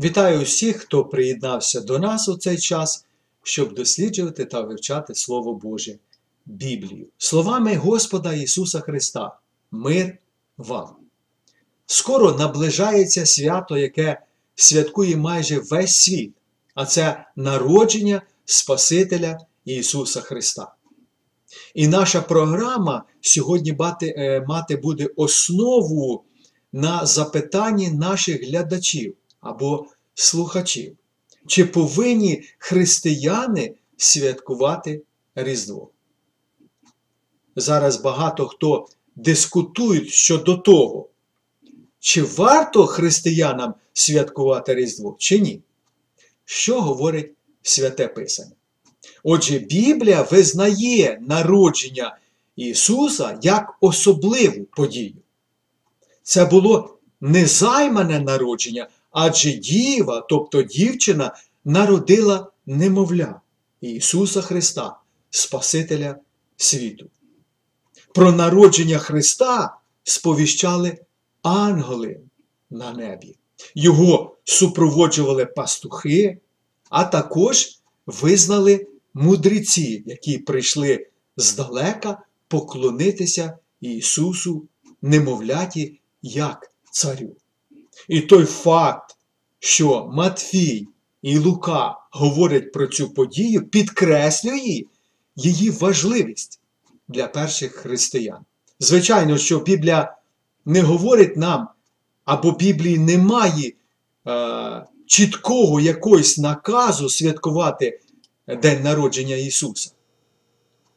Вітаю усіх, хто приєднався до нас у цей час, щоб досліджувати та вивчати Слово Боже, Біблію, словами Господа Ісуса Христа. Мир вам! Скоро наближається свято, яке святкує майже весь світ, а це народження Спасителя Ісуса Христа. І наша програма сьогодні е, мати буде основу на запитанні наших глядачів або слухачів. Чи повинні християни святкувати Різдво? Зараз багато хто дискутують щодо того, чи варто християнам святкувати Різдво, чи ні? Що говорить Святе Писання? Отже, Біблія визнає народження Ісуса як особливу подію. Це було незаймане народження, адже діва, тобто дівчина, народила немовля Ісуса Христа, Спасителя світу. Про народження Христа сповіщали ангели на небі. Його супроводжували пастухи, а також визнали мудреці, які прийшли здалека поклонитися Ісусу, немовляті, як царю. І той факт, що Матфій і Лука говорять про цю подію, підкреслює її важливість для перших християн. Звичайно, що Біблія не говорить нам, або Біблії немає е, чіткого якогось наказу святкувати День народження Ісуса.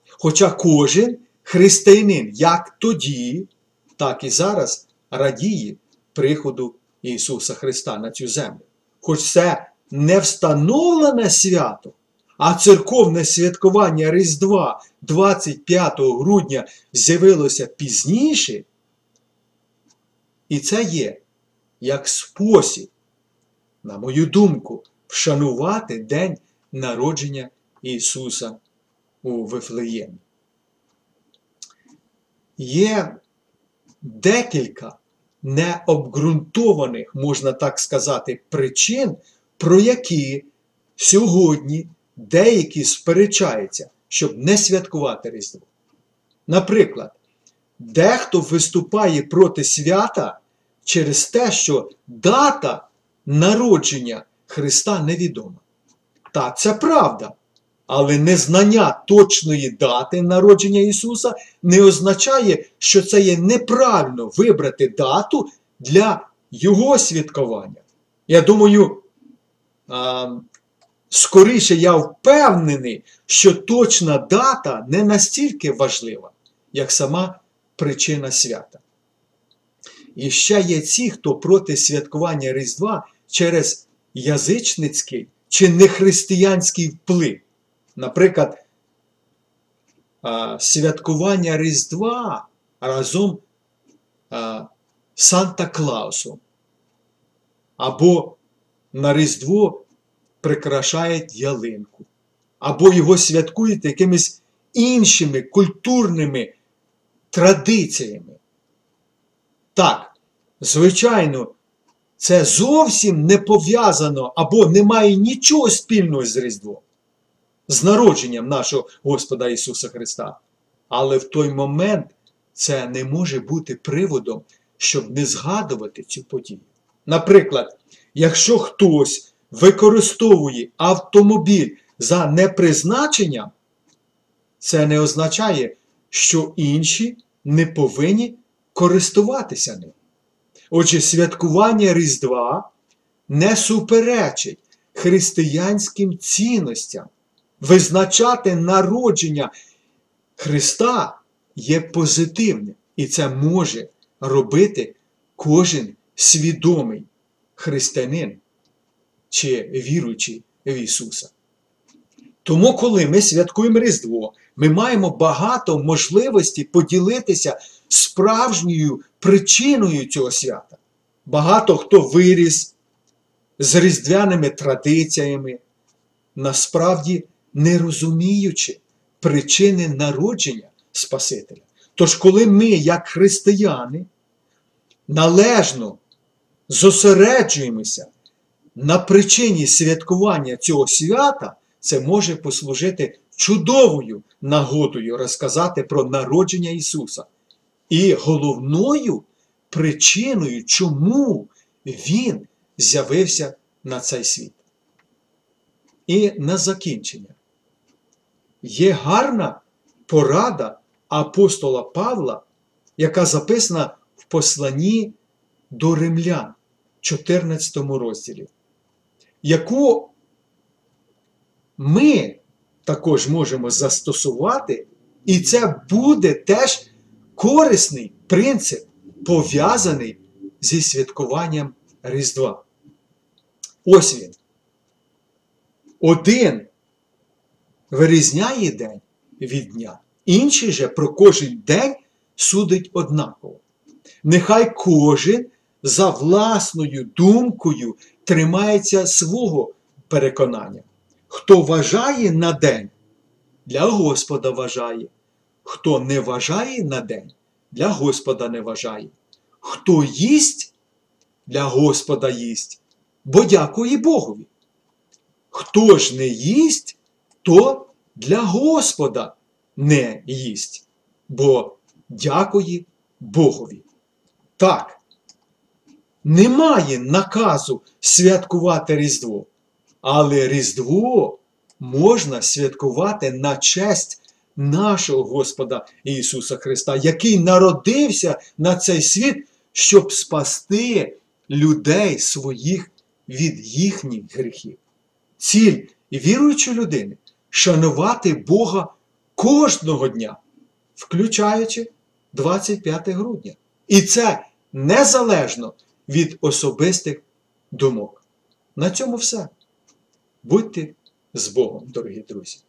Хоча кожен християнин, як тоді, так і зараз радіє приходу Ісуса Христа на цю землю. Хоч це не встановлене свято, а церковне святкування Різдва 25 грудня з'явилося пізніше, і це є як спосіб, на мою думку, вшанувати День народження Ісуса у Вифлеємі. Є декілька необґрунтованих, можна так сказати, причин, про які сьогодні деякі сперечаються, щоб не святкувати Різдво. Наприклад, дехто виступає проти свята через те, що дата народження Христа невідома. Так, це правда. Але незнання точної дати народження Ісуса не означає, що це є неправильно вибрати дату для Його святкування. Я думаю, скоріше я впевнений, що точна дата не настільки важлива, як сама причина свята. І ще є ті, хто проти святкування Різдва через язичницький чи нехристиянський вплив. Наприклад, святкування Різдва разом Санта Клаусом. Або на Різдво прикрашають ялинку, або його святкують якимись іншими культурними традиціями. Так, звичайно, це зовсім не пов'язано або не має нічого спільного з Різдвом з народженням нашого Господа Ісуса Христа. Але в той момент це не може бути приводом, щоб не згадувати цю подію. Наприклад, якщо хтось використовує автомобіль за непризначенням, це не означає, що інші не повинні користуватися ним. Отже, святкування Різдва не суперечить християнським цінностям визначати народження Христа є позитивним. І це може робити кожен свідомий християнин чи віруючий в Ісуса. Тому, коли ми святкуємо Різдво, ми маємо багато можливостей поділитися справжньою причиною цього свята. Багато хто виріс з різдвяними традиціями, насправді не розуміючи причини народження Спасителя. Тож, коли ми, як християни, належно зосереджуємося на причині святкування цього свята це може послужити чудовою нагодою розказати про народження Ісуса. І головною причиною, чому Він з'явився на цей світ. І на закінчення. Є гарна порада апостола Павла, яка записана в посланні до римлян, 14 розділі, яку ми також можемо застосувати, і це буде теж корисний принцип, пов'язаний зі святкуванням Різдва. Ось він. Один вирізняє день від дня, інший же про кожен день судить однаково. Нехай кожен за власною думкою тримається свого переконання. Хто вважає на день, для Господа вважає, хто не вважає на день, для Господа не вважає. Хто їсть, для Господа їсть, бо дякує Богові. Хто ж не їсть, то для Господа не їсть, бо дякує Богові. Так, немає наказу святкувати Різдво, але Різдво можна святкувати на честь нашого Господа Ісуса Христа, який народився на цей світ, щоб спасти людей своїх від їхніх гріхів. Ціль віруючої людини шанувати Бога кожного дня, включаючи 25 грудня. І це незалежно від особистих думок. На цьому все. Будьте з Богом, дорогі друзі!